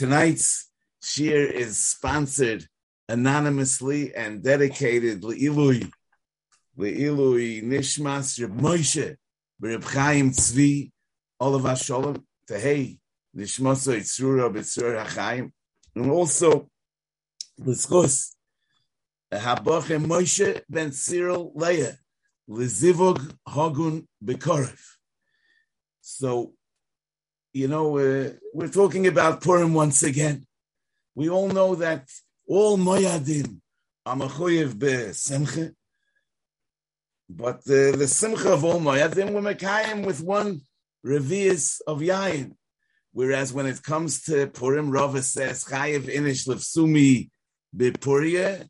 tonight's shir is sponsored anonymously and dedicated le'ilui, le'ilui nishmas Reb Moshe, Reb Chaim Tzvi, Olav Shalom, Tehei, nishmaso Yitzrura B'tzur HaChaim, and also l'schus Habochem Moshe ben Cyril Leah, Lizivog Hagun Bekorev. So, you know, uh, we're talking about Purim once again. We all know that all Moyadim are Mechoyev be'Simcha, but uh, the Simcha of all Moyadim we're Mekayim with one Revius of Yayin. Whereas when it comes to Purim, Rava says, Chayev Inish Lefsumi Bepuria,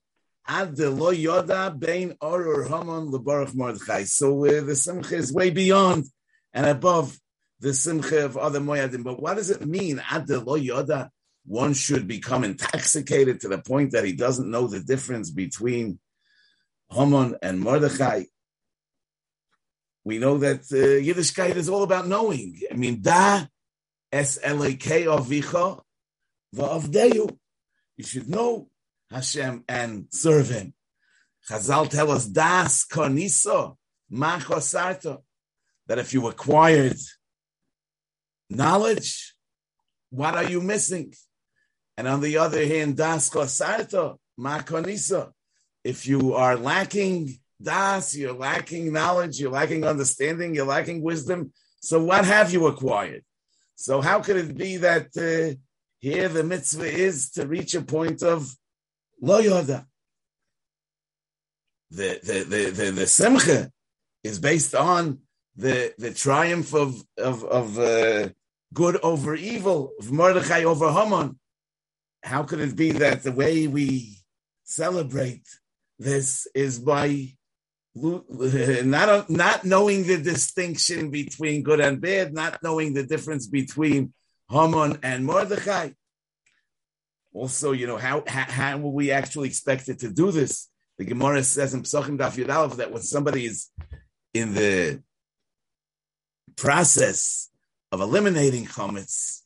Ad Lo Yoda Bein Or Haman Lebaruch Mordechai. So uh, the Simcha is way beyond and above the Simcha of other Moyadim. But what does it mean? Ad Lo Yoda one should become intoxicated to the point that he doesn't know the difference between Haman and Mordechai. We know that uh, Yiddishkeit is all about knowing. I mean, da es avicha va'avdeyu. You should know Hashem and serve Him. Chazal tell us das koniso machosarto that if you acquired knowledge, what are you missing? And on the other hand, das kosarto makonisa. If you are lacking das, you're lacking knowledge, you're lacking understanding, you're lacking wisdom. So what have you acquired? So how could it be that uh, here the mitzvah is to reach a point of lo yoda? The the the the, the simcha is based on the the triumph of of of uh, good over evil, of Mordechai over Haman. How could it be that the way we celebrate this is by not not knowing the distinction between good and bad, not knowing the difference between Haman and Mordechai. Also, you know how how, how will we actually expect it to do this? The Gemara says in Pesachim Daf Yud that when somebody is in the process of eliminating chametz,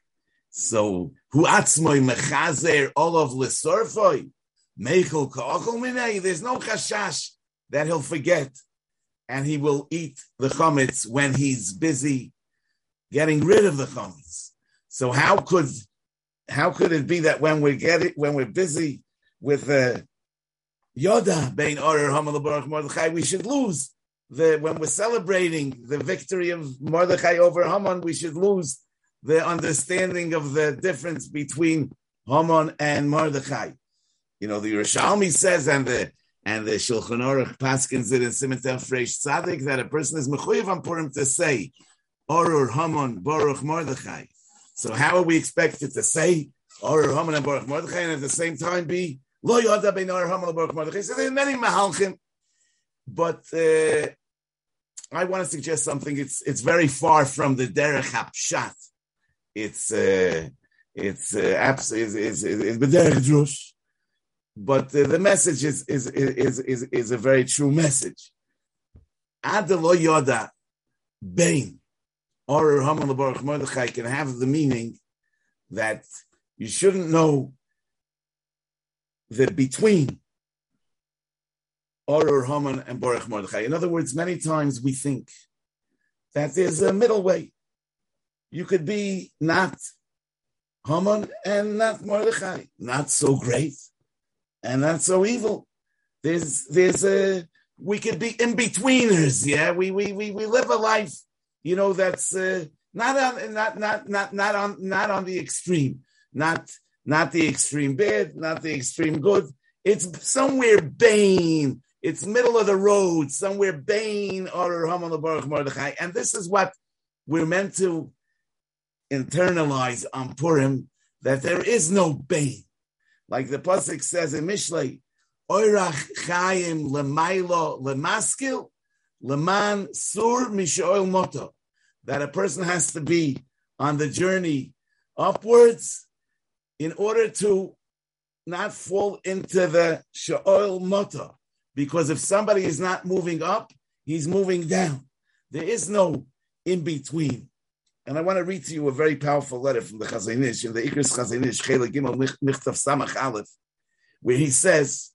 so hu atzmoy mechazer all of meichel ka'achol minei. There's no chashash that he'll forget, and he will eat the chametz when he's busy getting rid of the chametz. So how could how could it be that when we get it when we're busy with the uh, Yoda bein Orer Haman Baruch Mordechai, we should lose the when we're celebrating the victory of Mordechai over Haman, we should lose the understanding of the difference between Haman and Mordechai. You know, the Yerushalmi says, and the and the Shulchan Aruch paskins it in Simetel Freish Tzadik that a person is mechuyev on Purim to say Orur Haman Baruch Mordechai. So how are we expected to say Orur Haman and Baruch Mordechai and at the same time be Lo Yoda Ben Orur Haman Baruch Mordechai? So there are many mahalchim, but uh, I want to suggest something. It's it's very far from the derech hapshat. It's uh, it's uh, abs- is derech drush, but uh, the message is is is is is a very true message. Adelo yoda bain or Haman Baruch Mordechai can have the meaning that you shouldn't know the between Orur Haman and Baruch Mordechai. In other words, many times we think that there's a middle way. You could be not Haman and not Mordechai, not so great and not so evil. There's there's a we could be in betweeners. Yeah, we we we we live a life, you know, that's uh, not on not not not not on not on the extreme, not not the extreme bad, not the extreme good. It's somewhere bane it's middle of the road, somewhere Bain or Haman Baruch Mordechai. And this is what we're meant to internalize on Purim, that there is no Bain. Like the Pasuk says in Mishlei, Oirach Chaim Lemailo Lemaskil, Leman Sur Mishoil Moto. That a person has to be on the journey upwards in order to not fall into the Sha'ol Moto because if somebody is not moving up, he's moving down. There is no in between. And I want to read to you a very powerful letter from the Chazon Ish, in the Ikris Chazon Ish, Chela Gimel Michtav Samach Aleph, where he says,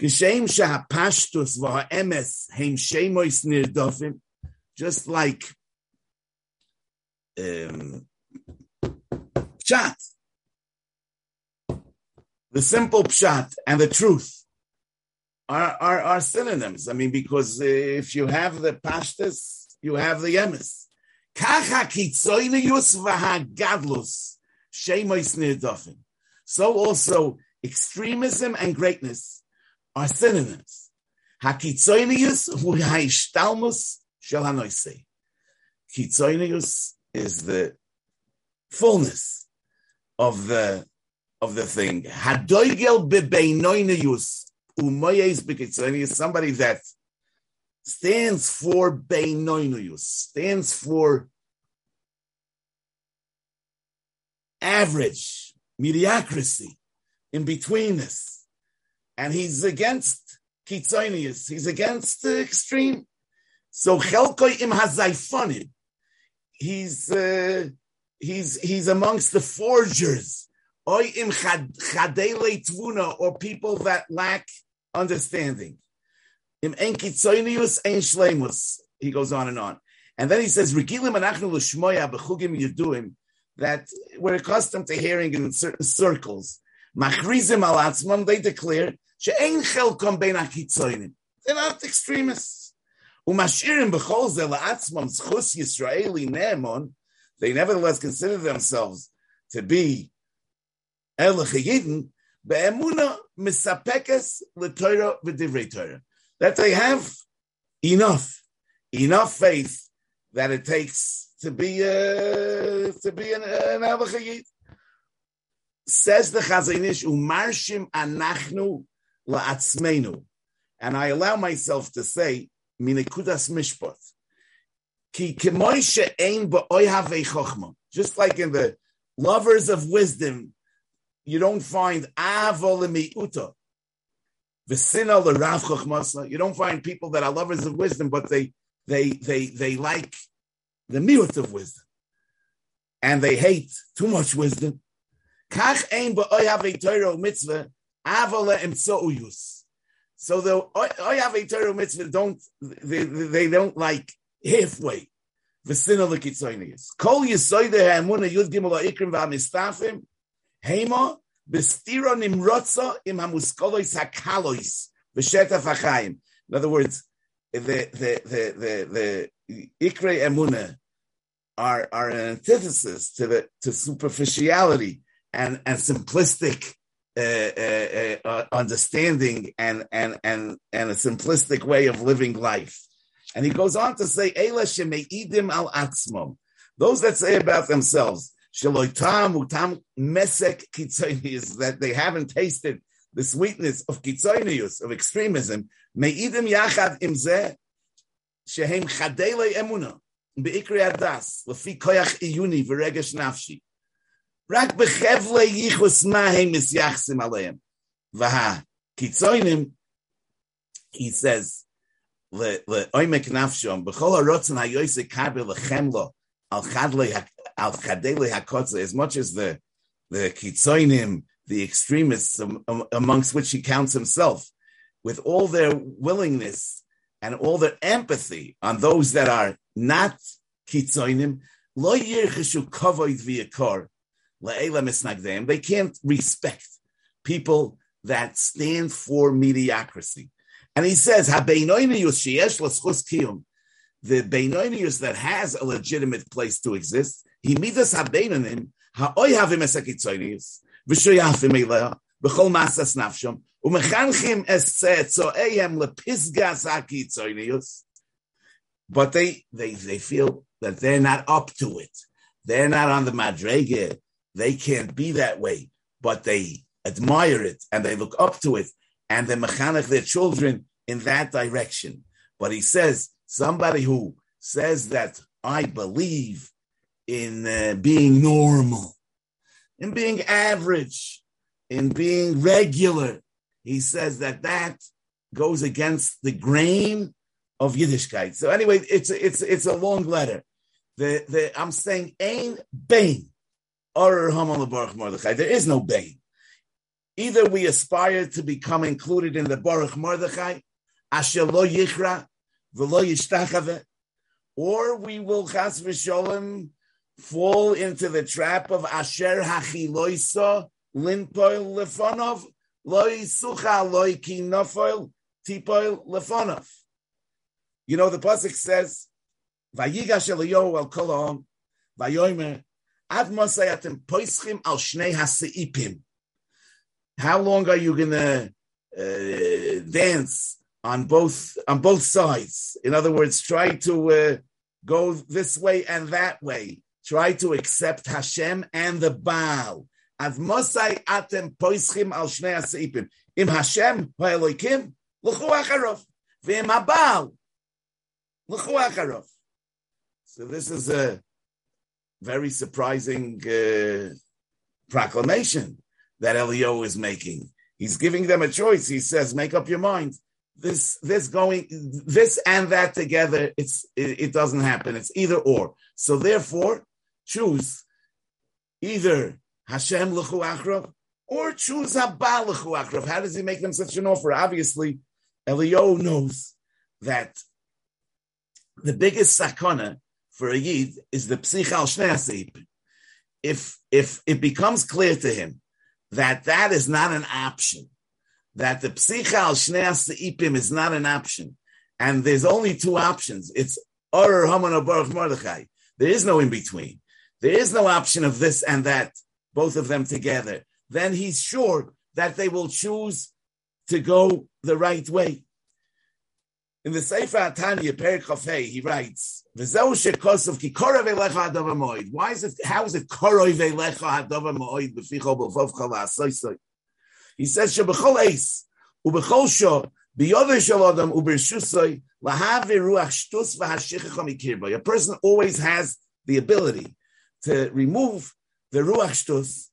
Geshem shahapashtus v'ha'emes heim shemois nirdofim, just like um, pshat, the simple pshat and the truth are, are, are synonyms. I mean, because if you have the pashtus, you have the nirdofim. So also extremism and greatness are synonyms. Hakitzoinius hu haishtalmus shel hanoisei. Kitzoinius is the fullness of the of the thing. Hadoigel bebeinoinius umoyes bekitzoinius, somebody that stands for beinoinius, stands for average, mediocrity, in betweenness and he's against kitzonius. He's against the extreme. So chelkoi im hazaifonim. He's uh, he's he's amongst the forgers. Chadele or people that lack understanding. He goes on and on. And then he says, that we're accustomed to hearing in certain circles. Al they declare. They're not extremists. Umashirim they nevertheless consider themselves to be misapekes l'Torah v'divrei Torah. That they have enough, enough faith that it takes to be a, to be an, an avachayit. Says the Chazanish, umarshim anachnu la'atzmenu. And I allow myself to say, minekudas mishpat. Ki kemoishe ein ba'oy havei. Just like in the lovers of wisdom you don't find avol mi'uta. V'sina l'rav chochmasa. You don't find people that are lovers of wisdom, but they they they they like the miut of wisdom, and they hate too much wisdom. So the Oyave Torah mitzvah don't they, they don't like halfway. V'sina l'kitzoynius. Kol yisoyde ha'emuna yud gimel ha'ikrim v'hamistafim hema b'stira nimrotza im hamuskolois hakalois v'shetaf ha'chaim. In other words, the the the the the ikre emuna are are an antithesis to the to superficiality and and simplistic uh, uh, uh, understanding and, and, and, and a simplistic way of living life. And he goes on to say, al atzmom. Those that say about themselves, utam mesek is that they haven't tasted the sweetness of kitzonius, of extremism, me'idim yachad imzeh, shehem chadele emuna, be'ikri adas, lefi koyach iyuni v'regesh nafshi. רק בחבלי ייחוס מה הם מסייחסים עליהם. והקיצוינים, he says, לעומק נפשום, בכל הרוצן היועסי קבל לחמלו, על חדלי, al as much as the the kitzoinim, the extremists um, um, amongst which he counts himself, with all their willingness and all their empathy on those that are not kitzoinim, lo yircheshu kavoid v'yakor le'ela. They can't respect people that stand for mediocrity. And he says, The beinoinius that has a legitimate place to exist, he v'shoyafim eleha, b'chol masas nafshom, u'mechanchim es tzoehem lepisgas hakitzoinius. But they, they, they feel that they're not up to it. They're not on the madrege. They can't be that way, but they admire it and they look up to it and they mechanech their children in that direction. But he says somebody who says that I believe in uh, being normal, in being average, in being regular. He says that that goes against the grain of Yiddishkeit. So anyway, it's it's it's a long letter. the, the, I'm saying Ain Bain. Or Mordechai. There is no Bain. Either we aspire to become included in the Baruch Mordechai, Asher lo yichra, v'lo yishtachave, or we will chas v'sholem fall into the trap of Asher hachiloisa linpoil lefonov loy sucha loy kinofoil tipoil lefonov. You know the pasuk says, "Vayigash Eliyahu el kolom vayomer ad mosayatim poischim al shnei haseipim." How long are you gonna uh, dance on both on both sides? In other words, try to uh, go this way and that way try to accept Hashem and the Baal. Ad mosai atem poischim al shnei aseipim. Im Hashem ha'elokim, l'chu acharov. V'im ha'Baal, l'chu acharov. So this is a very surprising uh, proclamation that Elio is making. He's giving them a choice. He says, make up your mind. This, this going, this and that together, it's, it, it doesn't happen. It's either or. So therefore, choose either Hashem l'chu achrav or choose Habal l'chu achrav. How does he make them such an offer? Obviously, Elio knows that the biggest sakana for a yid is the psich al If if it becomes clear to him that that is not an option, that the psich al shnei is not an option, and there's only two options. It's or Haman Baruch Mordechai. There is no in between there is no option of this and that, both of them together, then he's sure that they will choose to go the right way. In the Sefer Tanya, Perik Chafei, he writes, Why is it, how is it Korov Elecha Hadava Moed B'ficho B'vov Chal He says, Shebechol Eis, Ubechol Sho, B'yodah Shel Adam, Ubershusoi, Lahavi Ruach Shtus V'hashichach Amikirba. A person always has the ability to remove the ruach shtus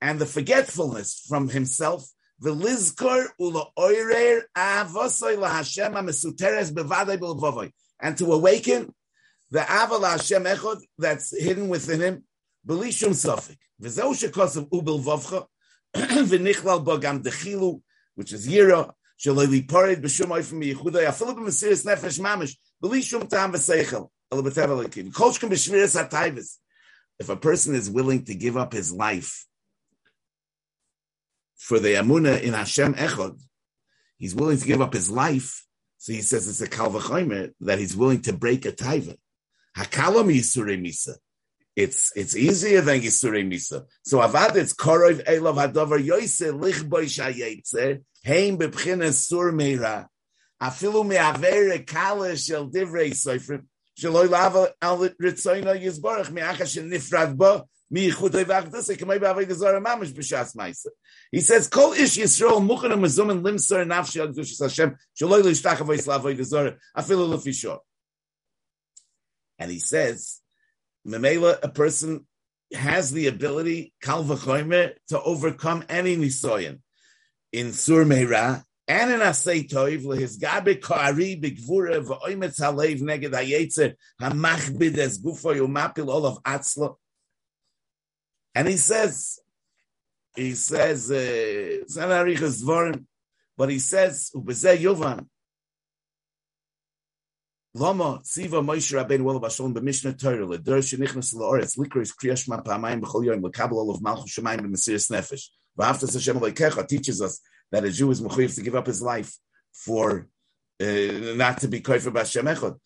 and the forgetfulness from himself. The lizkor ula oirer avosoy laHashem amesuteres bevadei belvovoi, and to awaken the aval Hashem echod that's hidden within him. Belishum sofik. V'zeu shekosav ubel vovcha v'nichlal bogam dechilu, which is yira. Shaloi liparid b'shum oifim yichudai afilu b'mesiris nefesh mamish belishum tam v'seichel. Ela b'tev alikim. Kolshkim hatayvis if a person is willing to give up his life for the Amuna in Hashem Echod, he's willing to give up his life. So he says it's a kalvachomer that he's willing to break a taiva. Hakalam yisure misa. It's it's easier than yisure misa. So avad it's korov elav hadavar yoise lichboy shayetze heim bebchines sur meira afilu me'avere kala shel divrei soifrim שלא ילאב על רצוינו יזבורך מאחר שנפרד בו מייחודוי ואחדוסי כמי בעבוד זוהר ממש בשעס מייסה. He says, כל איש ישראל מוכן ומזומן למסור נפשי על קדושת השם שלא ישתח אבוי סלעבוי זוהר אפילו לפי שור. And he says, Memela, a person has the ability, kal v'choymer, to overcome any nisoyan. In Sur Meira, and in Asay es all of. And he says, he says, Zanarichas uh, but he says, ubezeh yovan, Lama tziva Moshe Rabbeinu Olav Hashalom b'Mishnah Torah l'der shenichnas la'oretz likros kriyash ma pa'amayim b'chol yom l'kabel olav malchus shemayim b'mesiris nefesh. V'haftas Hashem Elokecha teaches us that a Jew is mechuyev to give up his life for uh, not to be koifer b'Hashem echad.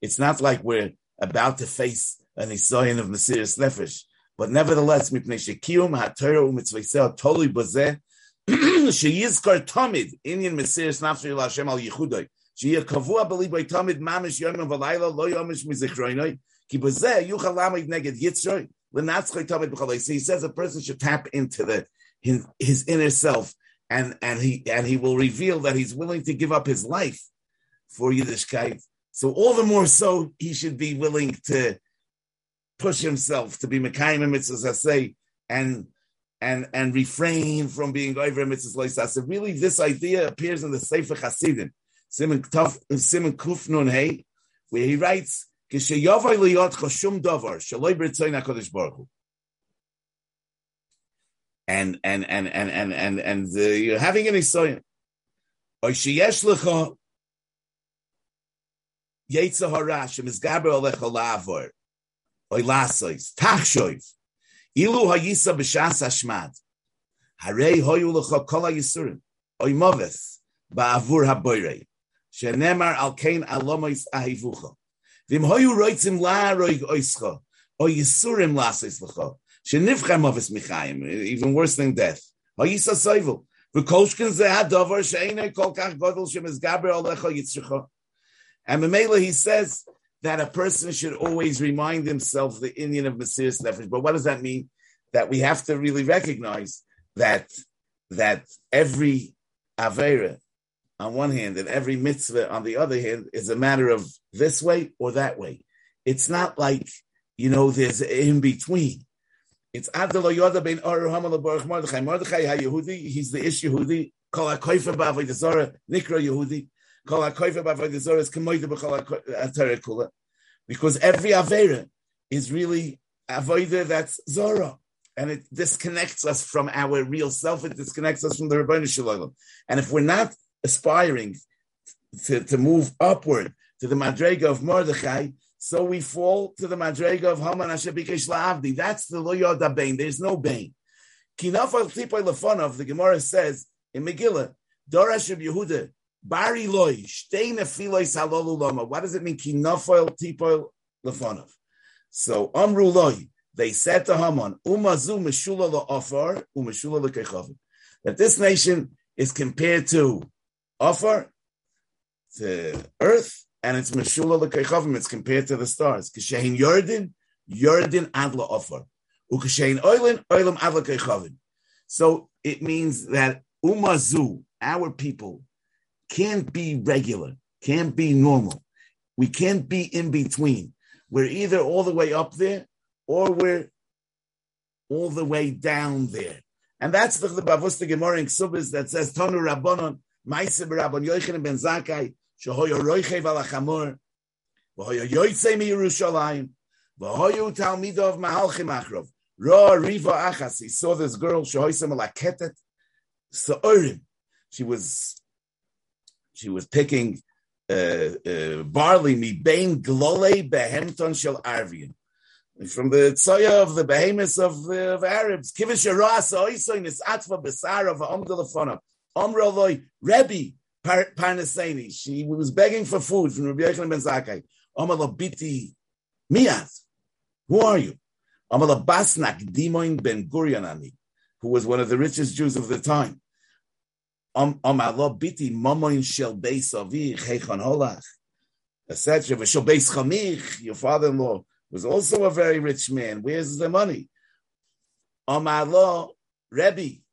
It's not like we're about to face an Isayan of Mesiris Nefesh. But nevertheless, mipnei shekiyum ha'torah u'mitzvayseha toli b'zeh sheyizkar tamid inyan Mesiris nafshay l'Hashem al yichudai she'yeh kavua b'liboy tamid mamish yomim v'layla lo yomish mizichroinoi ki b'zeh yuchal lamid neged yitzroi he says a person should tap into the his, his inner self and and he and he will reveal that he's willing to give up his life for Yiddishkeit. So all the more so he should be willing to push himself to be Mekayim mitzvahs I say and and and refrain from being over mitzvahs loisasa. Really, this idea appears in the Sefer Tov, Simon Kuf Nun Hey, where he writes, And and and and and and and you're having an isoyin. Oy sheyesh lecha yetsa hara shemizgaber alecha lavor oy lasois tachshoiv ilu hayisa b'shas hashmad. Harei hoyu lecha kol hayisurim. Oy moves ba'avur shenemar al kein alomois ahivucha hoyu roitzim la roig oischa oy yisurim lasois lecha shenivchem moves michayim even worse than death hayisa soivel V'kolshkin ze hadavar she'enei kol kach godel shemizgaber alecha yitzricha and Mamela, he says that a person should always remind himself the Indian of Mesiris Nefesh. But what does that mean? That we have to really recognize that that every Avera on one hand and every mitzvah on the other hand is a matter of this way or that way. It's not like, you know, there's in between. It's Adelo Yoda ben Mordechai. Mordechai HaYehudi, he's the Ish Yehudi. Kol HaKoifa B'Avodah Nikra Yehudi. Uh, because every Avera is really Avodah that's Zora. And it disconnects us from our real self. It disconnects us from the Rabbanu Shalom. And if we're not aspiring to, to move upward to the Madrega of Mordechai, so we fall to the Madrega of Haman Ashabikesh La'avdi. That's the Lo Bain. There's no Bain. Kinafal Tipoy Lefonov, the Gemara says in Megillah, Dorash Yehuda, Bari loy, shtei nefiloy salolu loma. What does it mean? Kinofoil tipoil lefonov. So amru loy, they said to Haman, umazu meshula lo ofar, umeshula lo kechavim. That this nation is compared to offer, to earth, and it's meshula lo kechavim, it's compared to the stars. Kishein yordin, yordin adla offer. Ukashein oilin, oilim adla kechavim. So it means that umazu, our people, can't be regular, can't be normal. We can't be in between. We're either all the way up there or we're all the way down there. And that's the Bavus the Gemara in Ksubis that says Tonu Rabbanon, Maise Rabban Yochanan ben Zakai, Shehoyo Roichev Alachamor, V'hoyo Yoitze mi Yerushalayim, V'hoyo Talmidov Mahalchim Achrov, Ra Riva Achas, he saw this girl, Shehoysem Alaketet, Sa'orim. She was she was picking uh, uh, barley mi bein glole behemton shel arvian from the tzoya of the behemoths of, uh, of Arabs. Kivish Aras Oisoin is Atva Besara Omdelefonov. Omroloi Rebbe Parnaseni. She was begging for food from Rabbi Yochanan ben Zakkai. Omalabiti Miat. Who are you? Omalabasnak Dimoin ben Guryanani, who was one of the richest Jews of the time. Om alo biti momoin shel beis avich hechon holach. Etc. V'shel beis chamich, your father-in-law, was also a very rich man. Where's the money? Om alo Rebbe.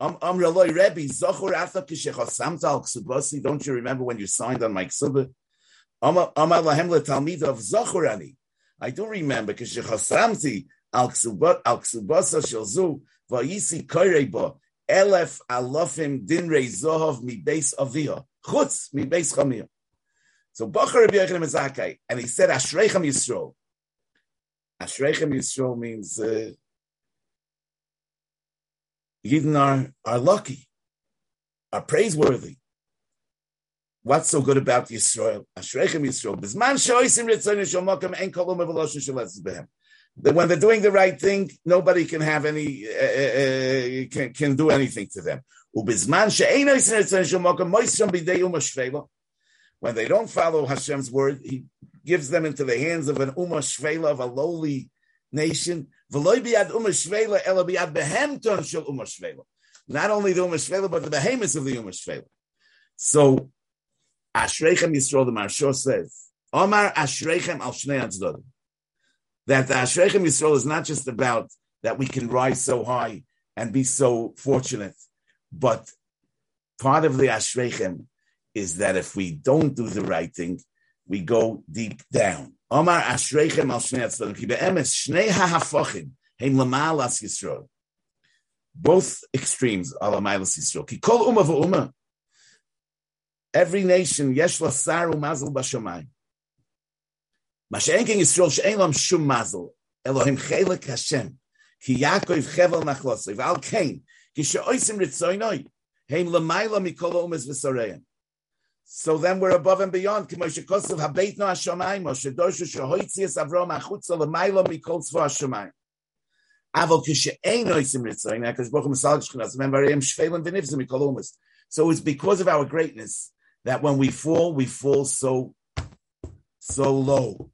Om reloi Rebbe. Zochur ata kishechosamta al ksubasi. Don't you remember when you signed on my ksubah? Om alahem letalmid of zochurani. I do remember kishechosamti al ksubasa shel zu v'yisi koirei bo. Elef alofim dinrei zohov mi base avia. Chutz mi base chamir. So Bachar Rabbi Yochanan Zakai, and he said Ashreichem Yisrael. Ashreichem Yisrael means uh, Yidden are, are lucky, are praiseworthy. What's so good about Yisrael? Ashreichem Yisrael. Bizman shoisim ritzon yishol mokam en kolom evoloshin shaletzes behem that when they're doing the right thing, nobody can have any uh, uh, can, can do anything to them. When they don't follow Hashem's word, He gives them into the hands of an Umma Shvela, of a lowly nation. Not only the Umma Shvela, but the behemoths of the Umma Shvela. So, Ashreichem Yisrael, the Maharsha says, Omar Ashreichem al Shnei that the Ashreichem Yisrael is not just about that we can rise so high and be so fortunate, but part of the Ashreichem is that if we don't do the right thing, we go deep down. Omar al ki be'emes Shnei heim. Both extremes are lamalas Yisrael. Ki kol umma v'umma Every nation, yesh la saru mazel b'shamayim. Mashenking Yisrael she'en lam shum mazel. Elohim chelek Hashem. Ki Yaakov chevel nachlosov. Al kain. Ki she'oisim ritzoynoi. Heim lamayla mikol umes v'sareim. So then we're above and beyond. So it's because of our greatness that when we fall, we fall so so low.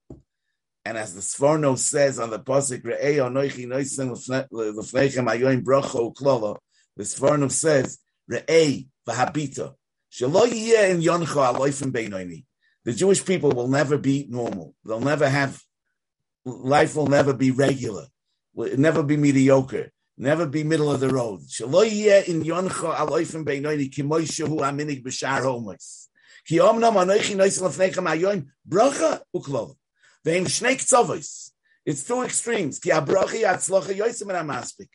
And as the Sforno says on the Uklala, the Sforno says, Re'ei V'habita, The Jewish people will never be normal. They'll never have, life will never be regular, will never be mediocre, never be middle of the road. Ki omnam anoichi noisel lefnechem ayoim bracha uklov. Veim shnei ktzovis. It's two extremes. Ki abracha yatzlocha yoisim and amaspik.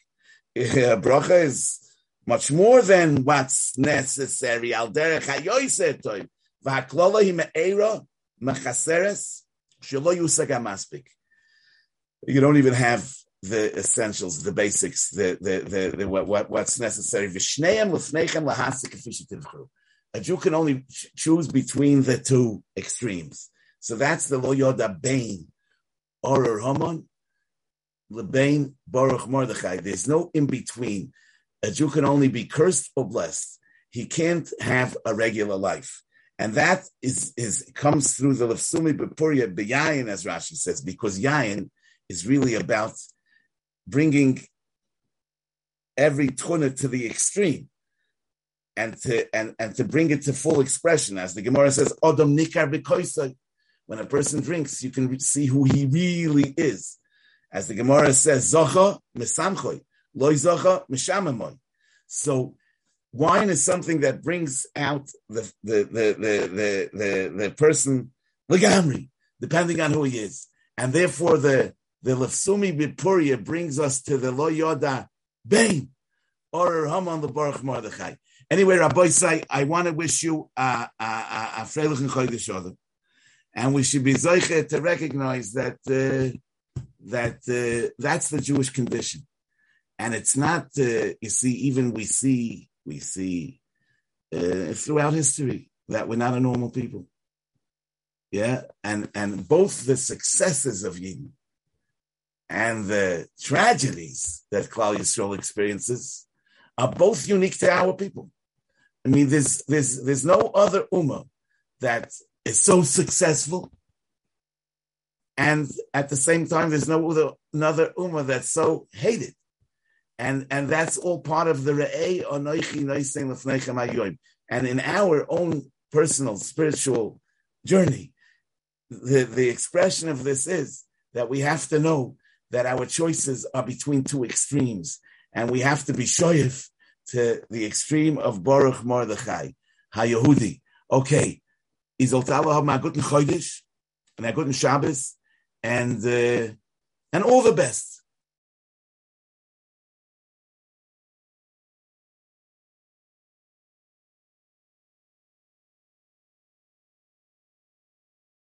Bracha is much more than what's necessary. Al derech mechaseres shelo yusag amaspik. You don't even have the essentials, the basics, the the the, the what, what what's necessary. V'shneim lefnechem lahasik efishitivchu a Jew can only choose between the two extremes. So that's the Lo Yoda Bain, Oror Haman, Lebain, Baruch Mordechai. There's no in between. A Jew can only be cursed or blessed. He can't have a regular life. And that is, is comes through the Lefsumi Bepuria Beyayin, as Rashi says, because Yayin is really about bringing every tuna to the extreme and to and, and to bring it to full expression, as the Gemara says, Odom Nikar. When a person drinks, you can see who he really is. As the Gemara says, Zocha Mesamchoy, So wine is something that brings out the the the the the, the, person legamri, depending on who he is. And therefore the the Lefsumi Bipuria brings us to the Lo Yoda Bain, or Haman the Baruch Mordechai. Anyway, Rabbi say, I want to wish you a a freilich and and we should be zeiche to recognize that uh, that uh, that's the Jewish condition, and it's not. Uh, you see, even we see we see uh, throughout history that we're not a normal people. Yeah, and and both the successes of Yidden and the tragedies that Klal Yisrael experiences are both unique to our people. I mean, there's there's there's no other ummah that is so successful, and at the same time, there's no other another ummah that's so hated, and and that's all part of the ayoim. And in our own personal spiritual journey, the the expression of this is that we have to know that our choices are between two extremes, and we have to be shoyif to the extreme of Baruch Mordechai, HaYehudi. Okay, Izol Talo have guten Chodesh, and a guten Shabbos, and, uh, and all the best.